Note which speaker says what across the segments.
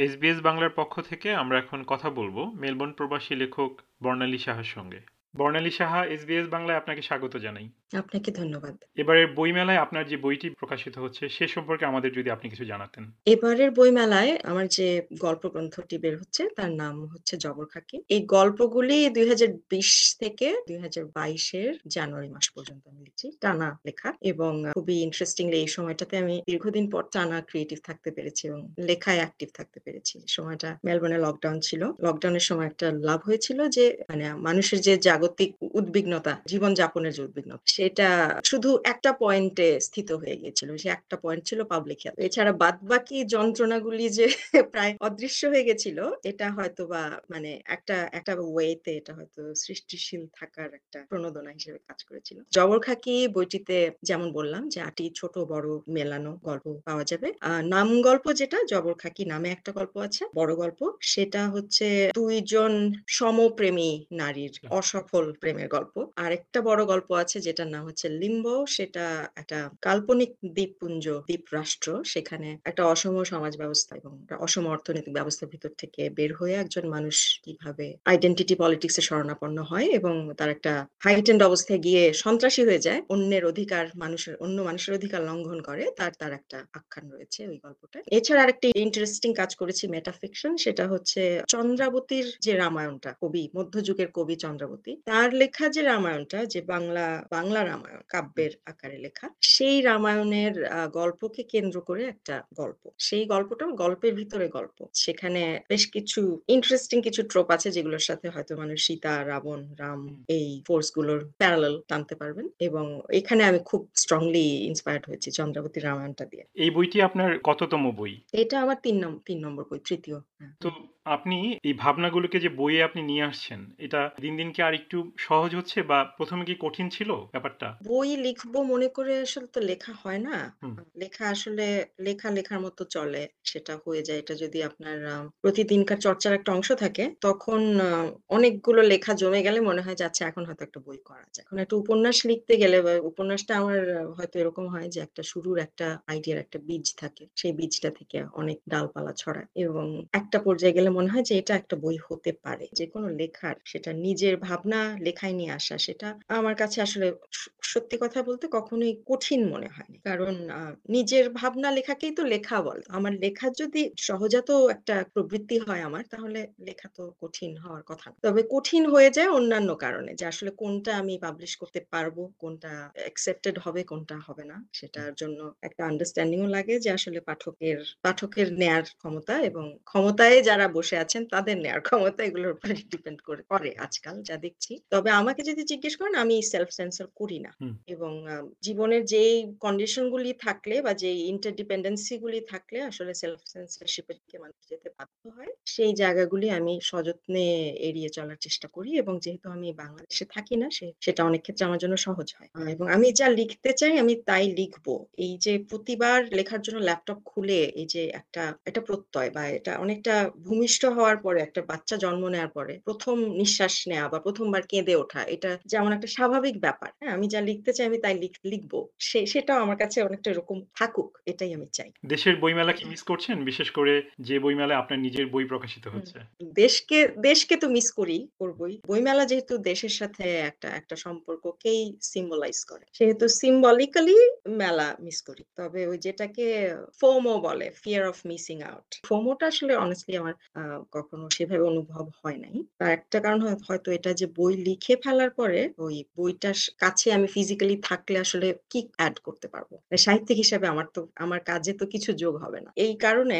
Speaker 1: SBS বাংলার পক্ষ থেকে আমরা এখন কথা বলব মেলবোর্ন প্রবাসী লেখক বর্ণালী সাহার সঙ্গে। বর্ণালী সাহা, এসবিএস বাংলায় আপনাকে স্বাগত জানাই।
Speaker 2: আপনাকে ধন্যবাদ।
Speaker 1: এবারের বইমেলায় আপনার যে বইটি প্রকাশিত হচ্ছে সে সম্পর্কে আমাদের যদি আপনি কিছু জানাতেন।
Speaker 2: এবারের বইমেলায় আমার যে গল্প গ্রন্থটি বের হচ্ছে তার নাম হচ্ছে জবরখাকি এই গল্পগুলি দুই হাজার বিশ থেকে দুই এর জানুয়ারি মাস পর্যন্ত আমি লিখছি টানা লেখা। এবং খুবই ইন্টারেস্টিংলি এই সময়টাতে আমি দীর্ঘদিন পর টানা ক্রিয়েটিভ থাকতে পেরেছি এবং লেখায় অ্যাক্টিভ থাকতে পেরেছি। সময়টা মেলবোর্নে লকডাউন ছিল। লকডাউনের সময় একটা লাভ হয়েছিল যে মানে মানুষের যে জাগতিক উদ্বিগ্নতা জীবন যাপনের যে উদ্বিগ্নতা সেটা শুধু একটা পয়েন্টে স্থিত হয়ে গিয়েছিল। সে একটা পয়েন্ট ছিল পাবলিক হেলথ এছাড়া বাদ বাকি যন্ত্রণাগুলি যে প্রায় অদৃশ্য হয়ে গেছিল এটা হয়তো বা মানে একটা একটা ওয়েতে এটা হয়তো সৃষ্টিশীল থাকার একটা প্রণোদনা হিসেবে কাজ করেছিল। জবর খাকি বইটিতে যেমন বললাম যে আটি ছোট বড় মেলানো গল্প পাওয়া যাবে। নাম গল্প যেটা জবর খাকি নামে একটা গল্প আছে বড় গল্প। সেটা হচ্ছে দুইজন সমপ্রেমী নারীর অসফল প্রেমের গল্প। আর একটা বড় গল্প আছে যেটার নাম হচ্ছে লিম্ব সেটা একটা কাল্পনিক দ্বীপপুঞ্জ দ্বীপ রাষ্ট্র সেখানে একটা অসম সমাজ ব্যবস্থা এবং অসম অর্থনৈতিক ব্যবস্থার ভিতর থেকে বের হয়ে একজন মানুষ কীভাবে আইডেন্টিটি পলিটিক্স এ শরণাপন্ন হয় এবং তার একটা হাইটেন্ড অবস্থায় গিয়ে সন্ত্রাসী হয়ে যায়, অন্যের অধিকার মানুষের, অন্য মানুষের অধিকার লঙ্ঘন করে, তার তার একটা আখ্যান রয়েছে ওই গল্পটা। এছাড়া আরেকটি ইন্টারেস্টিং কাজ করেছি মেটাফিকশন সেটা হচ্ছে চন্দ্রাবতীর যে রামায়ণটা, কবি, মধ্যযুগের কবি চন্দ্রাবতী, তার লেখা যে রামায়ণটা, যে বাংলা বাংলা রামায়ণ কাব্যের আকারে লেখা। সেই রামায়ণের গল্পকে কেন্দ্র করে একটা গল্প। সেই গল্পটা গল্পের ভিতরে গল্প। সেখানে বেশ কিছু ইন্টারেস্টিং কিছু ট্রোপ আছে যেগুলোর সাথে হয়তো মানুষ সীতা রাবণ রাম এই ফোর্সগুলোর প্যারালাল টানতে পারবেন। এবং এখানে আমি খুব স্ট্রংলি ইন্সপায়ার্ড হয়েছি চন্দ্রাবতী রামায়ণটা দিয়ে।
Speaker 1: এই বইটি আপনার কততম বই?
Speaker 2: এটা আমার তিন নম্বর তিন নম্বর বই তৃতীয়।
Speaker 1: হ্যাঁ। তো আপনি এই ভাবনাগুলোকে যে বইয়ে আপনি নিয়ে আসছেন এটা দিন দিন কি আর একটু সহজ হচ্ছে বা প্রথমে কি কঠিন ছিল ব্যাপারটা?
Speaker 2: বই লিখব মনে করে আসলে তো লেখা হয় না। লেখা আসলে লেখা লেখার মতো চলে সেটা হয়ে যায়। এটা যদি আপনার প্রতিদিনকার চর্চার একটা অংশ থাকে তখন অনেকগুলো লেখা জমে গেলে মনে হয় যে আচ্ছা এখন হয়তো একটা বই করা যায় এখন একটা উপন্যাস লিখতে গেলে বা উপন্যাসটা আমার হয়তো এরকম হয় যে একটা শুরুর একটা আইডিয়ার একটা বীজ থাকে। সেই বীজটা থেকে অনেক ডালপালা ছড়ায় এবং একটা পর্যায়ে গেলে মনে হয় যে এটা একটা বই হতে পারে। যে কোনো লেখার সেটা নিজের ভাবনা লেখায় নিয়ে আসা সেটা আমার কাছে আসলে সত্যি কথা বলতে কখনোই কঠিন মনে হয়নি। কারণ নিজের ভাবনা লেখাকেই তো লেখা বল। আমার লেখা যদি সহজাত একটা প্রবৃত্তি হয় আমার, তাহলে লেখা তো কঠিন হওয়ার কথা তবে কঠিন হয়ে যায় অন্যান্য কারণে, যে আসলে কোনটা আমি পাবলিশ করতে পারব, কোনটা অ্যাকসেপ্টেড হবে, কোনটা হবে না, সেটার জন্য একটা আন্ডারস্ট্যান্ডিংও লাগে যে আসলে পাঠকের পাঠকের নেয়ার ক্ষমতা এবং ক্ষমতায় যারা বসে আছেন তাদের নেয়ার ক্ষমতা এগুলোর উপরে ডিপেন্ড করে করে আজকাল যা দেখছি। তবে আমাকে যদি জিজ্ঞেস করেন আমি সেলফ সেন্সর করি না। এবং জীবনের যেই কন্ডিশন গুলি থাকলে বা যে ইন্টারডিপেন্ডেন্সি গুলি থাকলে আসলে সেলফ সেন্সরশিপের দিকে মানুষ যেতে বাধ্য হয় সেই জায়গাগুলি আমি সযত্নে এড়িয়ে চলার চেষ্টা করি এবং যেহেতু আমি বাংলাদেশে থাকি না সে সেটা অনেক ক্ষেত্রে আমার জন্য সহজ হয়। এবং আমি যা লিখতে চাই আমি তাই লিখব। এই যে প্রতিবার লেখার জন্য ল্যাপটপ খুলে এই যে একটা একটা প্রত্যয় বা এটা অনেকটা ভূমিষ্ঠ হওয়ার পরে একটা বাচ্চা জন্ম নেওয়ার পরে প্রথম নিঃশ্বাস নেওয়া বা প্রথমবার কেঁদে ওঠা এটা যেমন একটা স্বাভাবিক ব্যাপার হ্যাঁ? আমি যা লিখতে চাই আমি তাই লিখব। সেটাও আমার কাছে অনেকটা এরকম থাকুক এটাই আমি চাই।
Speaker 1: দেশের বইমেলা কি মিস করছেন? বিশেষ করে যে বইমেলায় আপনার নিজের বই প্রকাশিত হচ্ছে।
Speaker 2: দেশকে দেশকে তো মিস করি করবই। বইমেলা যেহেতু দেশের সাথে একটা একটা সম্পর্ককেই সিম্বলাইজ করে। সেহেতু সিম্বলিক্যালি মেলা মিস করি। তবে ওই যেটাকে ফোমো বলে ফিয়ার অফ মিসিং আউট ফোমোটা আসলে অনেস্টলি আমার কখনো সেভাবে অনুভব হয় নাই। তার একটা কারণ হয়তো এটা যে বই লিখে ফেলার পরে ওই বইটার কাছে আমি ফিজিক্যালি থাকলে আসলে কি অ্যাড করতে পারব? সাহিত্যিক হিসেবে আমার তো, আমার কাজে তো কিছু যোগ হবে না। এই কারণে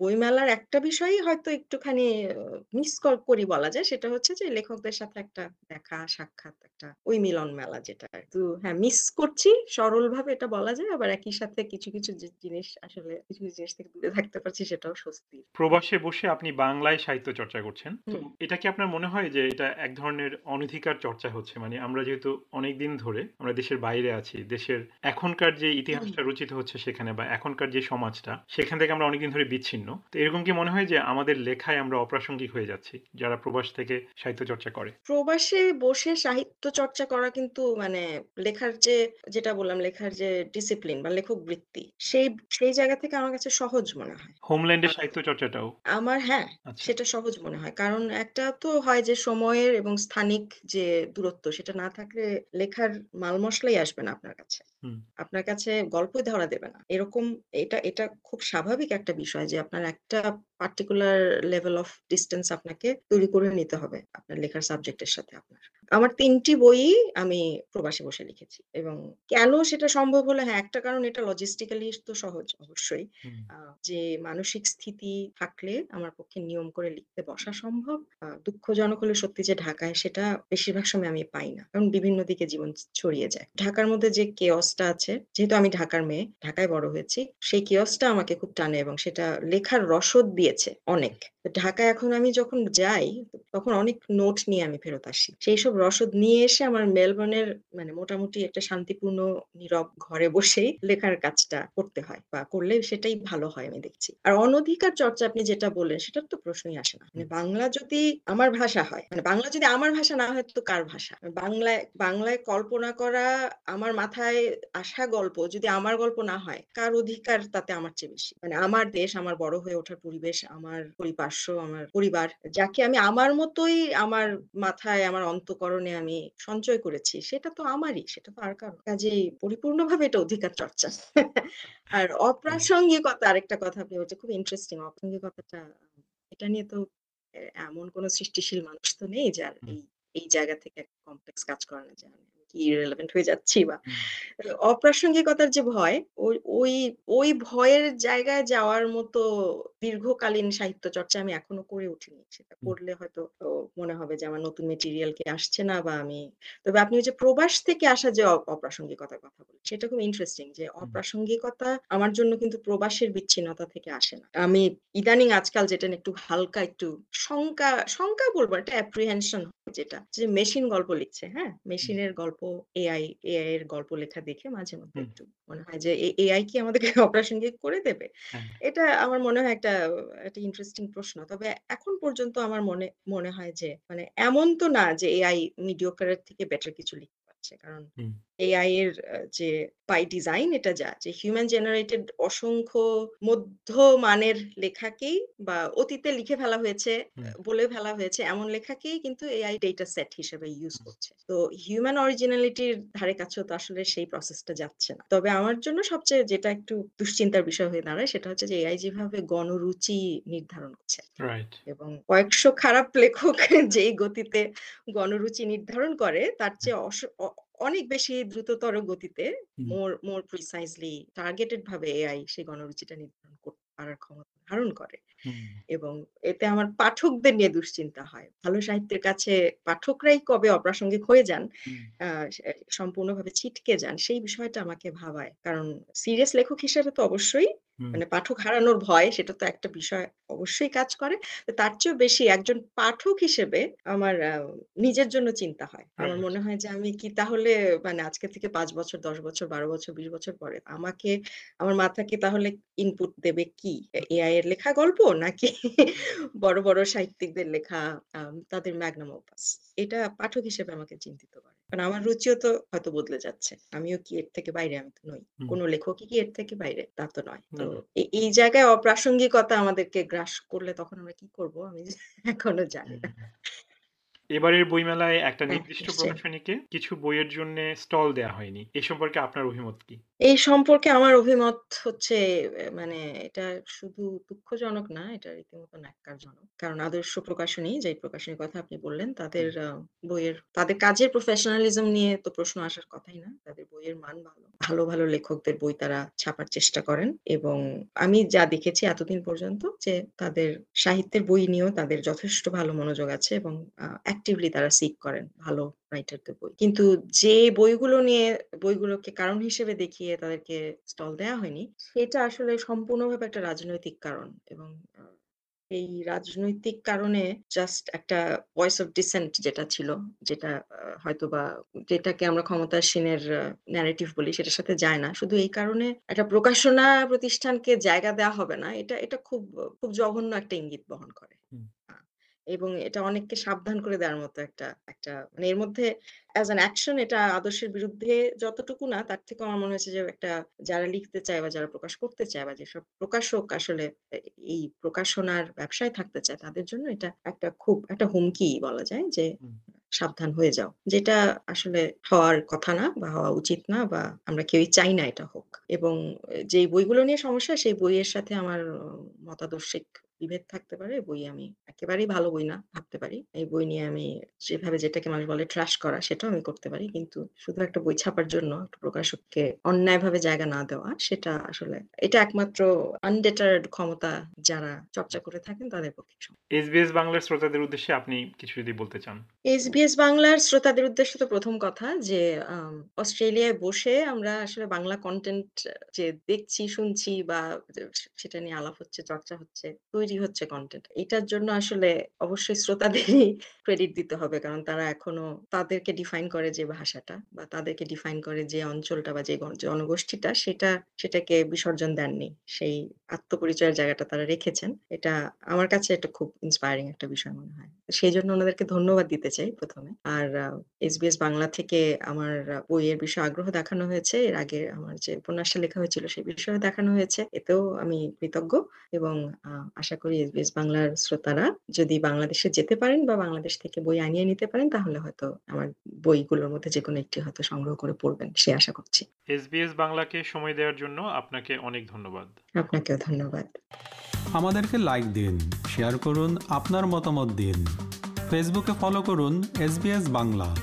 Speaker 2: বইমেলার একটা বিষয়ই হয়তো একটুখানি মিস করি বলা যায়, সেটা হচ্ছে যে লেখকদের সাথে একটা দেখা, সাক্ষাৎ, একটা ওই মিলন মেলা যেটা তো হ্যাঁ মিস করছি সরল ভাবে এটা বলা যায়, আবার একই সাথে কিছু কিছু জিনিস আসলে, কিছু কিছু জিনিস থেকে দূরে থাকতে পারছি, সেটাও স্বস্তি
Speaker 1: প্রবাসে বসে আপনি বাংলায় সাহিত্য চর্চা করছেন। তো এটা কি আপনার মনে হয় যে এটা এক ধরনের অনধিকার চর্চা হচ্ছে? মানে আমরা যেহেতু অনেকদিন ধরে আমরা দেশের বাইরে আছি, দেশের এখনকার যে ইতিহাসটা রচিত হচ্ছে সেখানে বা এখনকার যে সমাজটা, সেখান থেকে আমরা অনেকদিন ধরে বিচ্ছিন্ন। তো এরকম কি মনে হয় যে আমাদের লেখায় আমরা অপ্রাসঙ্গিক হয়ে যাচ্ছি, যারা প্রবাস থেকে সাহিত্য চর্চা করে?
Speaker 2: প্রবাসে বসে সাহিত্য চর্চা করা কিন্তু মানে লেখার যে যেটা বললাম লেখার যে ডিসিপ্লিন বা লেখক বৃত্তি, সেই সেই জায়গা থেকে আমার কাছে সহজ মনে হয়।
Speaker 1: হোমল্যান্ডের সাহিত্য চর্চাটাও?
Speaker 2: আমার হ্যাঁ,
Speaker 1: আচ্ছা।
Speaker 2: সেটা সহজ মনে হয়। কারণ একটা তো হয় যে সময়ের এবং স্থানিক যে দূরত্ব সেটা না থাকলে লেখার মাল মশলাই আসবে না আপনার কাছে। আপনার কাছে গল্পই ধরা দেবে না। এরকম এটা এটা খুব স্বাভাবিক একটা বিষয় যে আপনার একটা পার্টিকুলার লেভেল অফ ডিস্টেন্স আপনাকে তৈরি করে নিতে হবে আপনার লেখার সাবজেক্টের সাথে আপনার। আমার তিনটি বই আমি প্রবাসে বসে লিখেছি এবং কেন সেটা সম্ভব হলো হ্যাঁ, একটা কারণ এটা লজিস্টিক্যালি তো সহজ অবশ্যই। যে মানসিক স্থিতি থাকলে আমার পক্ষে নিয়ম করে লিখতে বসা সম্ভব। দুঃখজনক হলে সত্যি যে ঢাকায় সেটা বেশিরভাগ সময় আমি পাই না। কারণ বিভিন্ন দিকে জীবন ছড়িয়ে যায়। ঢাকার মধ্যে যে কেয়সটা আছে, যেহেতু আমি ঢাকার মেয়ে, ঢাকায় বড় হয়েছি। সেই chaos টা আমাকে খুব টানে এবং সেটা লেখার রসদ দিয়েছে অনেক। ঢাকায় এখন আমি যখন যাই, তখন অনেক নোট নিয়ে আমি ফেরত আসি। সেই সব রসদ নিয়ে এসে আমার মেলবোর্নের মানে মোটামুটি একটা শান্তিপূর্ণ নীরব ঘরে বসেই লেখার কাজটা করতে হয় বা করলে সেটাই ভালো হয় আমি দেখছি। আর অনধিকার চর্চা আপনি যেটা বললেন সেটার তো প্রশ্নই আসে না। মানে বাংলা যদি আমার ভাষা হয়, মানে বাংলা যদি আমার ভাষা না হয় তো কার ভাষা? বাংলায় বাংলায় কল্পনা করা আমার মাথায় আসা গল্প যদি আমার গল্প না হয়, কার অধিকার তাতে আমার চেয়ে বেশি? মানে আমার দেশ, আমার বড় হয়ে ওঠার পরিবেশ, আমার পরিপার্শ্ব, আমার পরিবার, যাকে আমি আমার মতোই আমার মাথায়, আমার অন্তকরণে আমি সঞ্চয় করেছি, সেটা তো আমারই, সেটা তো আর কারও। কাজেই পরিপূর্ণভাবে এটা অধিকার চর্চা। আর অপ্রাসঙ্গিকতা আরেকটা কথা আপনি বলছেন খুব ইন্টারেস্টিং অপ্রাসঙ্গিকতাটা এটা নিয়ে তো এমন কোন সৃষ্টিশীল মানুষ তো নেই যার। এই এই জায়গা থেকে একটা কমপ্লেক্স কাজ করানো যায় কি irrelevant হয়ে যাচ্ছি বা অপ্রাসঙ্গিকতার যে ভয়, ওই ওই ওই ভয়ের জায়গায় যাওয়ার মতো দীর্ঘকালীন সাহিত্য চর্চা আমি এখনও করে উঠিনি। সেটা করলে হয়তো মনে হবে যে আমার নতুন মেটেরিয়াল কি আসছে না বা আমি তবে আপনি ওই যে প্রবাস থেকে আসা যে অপ্রাসঙ্গিকতার কথা বললেন, সেটা খুব ইন্টারেস্টিং যে অপ্রাসঙ্গিকতা আমার জন্য কিন্তু প্রবাসের বিচ্ছিন্নতা থেকে আসে না। আমি ইদানিং আজকাল যেটা একটু হালকা একটু শঙ্কা, শঙ্কা বলব এটা অ্যাপ্রিহেনশন যেটা যে মেশিন গল্প লিখছে, হ্যাঁ? মেশিনের গল্প এআই, এআই এর গল্প লেখা দেখে মাঝে মধ্যে একটু মনে হয় যে এআই কি আমাদেরকে অপ্রাসঙ্গিক করে দেবে?
Speaker 1: হ্যাঁ।
Speaker 2: এটা আমার মনে হয় একটা একটা একটা ইন্টারেস্টিং প্রশ্ন। তবে এখন পর্যন্ত আমার মনে মনে হয় যে মানে এমন তো না যে এআই এর থেকে বেটার কিছু লিখতে পারছে। কারণ। এআই এর যে বাই ডিজাইন এটা যা যে হিউম্যান জেনারেটেড অসংখ্য মধ্য মানের লেখাকেই বা অতীতে লিখে ফেলা হয়েছে, বলে ফেলা হয়েছে এমন লেখাকেই কিন্তু এআই ডেটা সেট হিসেবে
Speaker 1: হুম।
Speaker 2: করছে। তো হিউম্যান অরিজিনালিটির ধারে কাছেও তো আসলে সেই প্রসেসটা যাচ্ছে না। তবে আমার জন্য সবচেয়ে যেটা একটু দুশ্চিন্তার বিষয় হয়ে দাঁড়ায় সেটা হচ্ছে যে এআই যেভাবে গণরুচি নির্ধারণ করছে এবং কয়েকশো খারাপ লেখক যেই গতিতে গণরুচি নির্ধারণ করে তার চেয়ে অনেক বেশি দ্রুততর গতিতে মোর মোর প্রিসাইজলি টার্গেটেড ভাবে এআই সেই গণরুচিটা নির্ধারণ করতে পারার ক্ষমতা ধারণ করে। এবং এতে আমার পাঠকদের নিয়ে দুশ্চিন্তা হয়। ভালো সাহিত্যের কাছে পাঠকরাই কবে অপ্রাসঙ্গিক হয়ে যান, সম্পূর্ণভাবে ছিটকে যান সেই বিষয়টা আমাকে ভাবায়। কারণ সিরিয়াস লেখক হিসেবে তো অবশ্যই। মানে পাঠক হারানোর ভয় সেটা তো একটা বিষয় অবশ্যই কাজ করে। তার চেয়েও বেশি একজন পাঠক হিসেবে আমার নিজের জন্য চিন্তা হয়। আমার মনে হয় যে আমি কি তাহলে মানে আজকে থেকে পাঁচ বছর, ১০ বছর, ১২ বছর, ২০ বছর পরে আমাকে আমার মাথাকে তাহলে ইনপুট দেবে কি? এআই এর লেখা গল্প নাকি বড়, বড় সাহিত্যিকদের লেখা তাদের ম্যাগনাম ওপাস? এটা পাঠক হিসেবে আমাকে চিন্তিত করে। কারণ আমার রুচিও তো হয়তো বদলে যাচ্ছে। আমিও কি এর থেকে বাইরে? আমি তো নই। কোনো লেখকই কি এর থেকে বাইরে? তা তো নয়। তো এই জায়গায় অপ্রাসঙ্গিকতা আমাদেরকে গ্রাস করলে তখন আমরা কি করব? আমি এখনও জানি না।
Speaker 1: এবারের বইমেলায় একটা নির্দিষ্ট প্রকাশনীকে কিছু বইয়ের জন্য স্টল দেয়া হয়নি। এ সম্পর্কে আপনার অভিমত কি?
Speaker 2: এই সম্পর্কে আমার অভিমত হচ্ছে মানে এটা শুধু দুঃখজনক না, এটা রীতিমতো ন্যক্কারজনক। কারণ আদর্শ প্রকাশনী, যেই প্রকাশনীর কথা আপনি বললেন, তাদের। বইয়ের তাদের কাজের প্রফেশনালিজম নিয়ে তো প্রশ্ন আসার কথাই না। তাদের বইয়ের মান ভালো। ভালো, ভালো লেখকদের বই তারা ছাপার চেষ্টা করেন এবং আমি যা দেখেছি এতদিন পর্যন্ত যে তাদের সাহিত্যের বই নিয়েও তাদের যথেষ্ট ভালো মনোযোগ আছে এবং অ্যাক্টিভলি তারা সিক করেন ভালো রাইটারদের বই। কিন্তু যে বইগুলো নিয়ে বইগুলোকে কারণ হিসেবে দেখিয়ে তাদেরকে স্টল দেয়া হয়নি, সেটা আসলে সম্পূর্ণভাবে একটা রাজনৈতিক কারণ এবং এই রাজনৈতিক কারণে জাস্ট একটা ভয়েস অফ ডিসেন্ট যেটা ছিল, যেটা হয়তো বা যেটাকে আমরা ক্ষমতাসীনের ন্যারেটিভ বলি, সেটার সাথে যায় না। শুধু এই কারণে একটা প্রকাশনা প্রতিষ্ঠানকে জায়গা দেওয়া হবে না, এটা এটা খুব খুব জঘন্য একটা ইঙ্গিত বহন করে। এবং এটা অনেককে সাবধান করে দেওয়ার মতো একটা একটা মানে এর মধ্যে অ্যাজ অ্যান অ্যাকশন এটা আদর্শের বিরুদ্ধে যতটুকু না তার থেকে আমার মনে হয়েছে যে একটা যারা লিখতে চায় বা যারা প্রকাশ করতে চায় বা যেসব প্রকাশক আসলে এই প্রকাশনার ব্যবসায় থাকতে চায় তাদের জন্য এটা একটা খুব একটা হুমকি বলা যায় যে সাবধান হয়ে যাও। যেটা আসলে হওয়ার কথা না বা হওয়া উচিত না বা আমরা কেউই চাই না এটা হোক। এবং যে বইগুলো নিয়ে সমস্যা সেই বইয়ের সাথে আমার মতাদর্শিক বিভেদ থাকতে পারে বই আমি একেবারেই ভালো বই না ভাবতে পারি। এই বই নিয়ে আমি যেভাবে যেটাকে মানুষ বলে ট্রাশ করা সেটাও আমি করতে পারি। কিন্তু শুধু একটা বই ছাপার জন্য একটা প্রকাশককে অন্যায়ভাবে জায়গা না দেওয়া সেটা আসলে এটা একমাত্র আনডেটার্ড ক্ষমতা যারা চর্চা করে থাকেন তাদের পক্ষে
Speaker 1: এসবিএস বাংলার শ্রোতাদের উদ্দেশ্যে আপনি কিছু যদি বলতে চান।
Speaker 2: এসবিএস বাংলার শ্রোতাদের উদ্দেশ্যে তো প্রথম কথা যে অস্ট্রেলিয়ায় বসে আমরা আসলে বাংলা কন্টেন্ট যে দেখছি শুনছি বা সেটা নিয়ে আলাপ হচ্ছে চর্চা হচ্ছে তৈরি হচ্ছে কন্টেন্ট এটার জন্য আসলে অবশ্যই শ্রোতাদেরই ক্রেডিট দিতে হবে, কারণ তারা এখনও তাদেরকে ডিফাইন করে যে ভাষাটা বা তাদেরকে ডিফাইন করে যে অঞ্চলটা বা যে জনগোষ্ঠীটা, সেটা, সেটাকে বিসর্জন দেননি। সেই আত্মপরিচয়ের জায়গাটা তারা রেখেছেন। এটা আমার কাছে একটা খুব ইন্সপায়ারিং একটা বিষয় মনে হয়। সেই জন্য ওনাদেরকে ধন্যবাদ দিতে চাই প্রথমে। আর এসবিএস বাংলা থেকে আমার বইয়ের বিষয়ে আগ্রহ দেখানো হয়েছে। এর আগে আমার যে উপন্যাসটা লেখা হয়েছিল সেই বিষয়ে দেখানো হয়েছে। এতেও আমি কৃতজ্ঞ এবং আশা করি এসবিএস বাংলার শ্রোতারা যদি বাংলাদেশে যেতে পারেন বা বাংলাদেশ থেকে বই আনিয়ে নিতে পারেন, তাহলে হয়তো আমার বইগুলোর মধ্যে যে কোনো একটি হয়তো সংগ্রহ করে পড়বেন সে আশা করছি।
Speaker 1: এসবিএস বাংলাকে সময় দেওয়ার জন্য আপনাকে অনেক ধন্যবাদ।
Speaker 2: আপনাকে ধন্যবাদ।
Speaker 3: আমাদেরকে লাইক দিন শেয়ার করুন আপনার মতামত দিন। ফেসবুকে ফলো করুন এস বাংলা।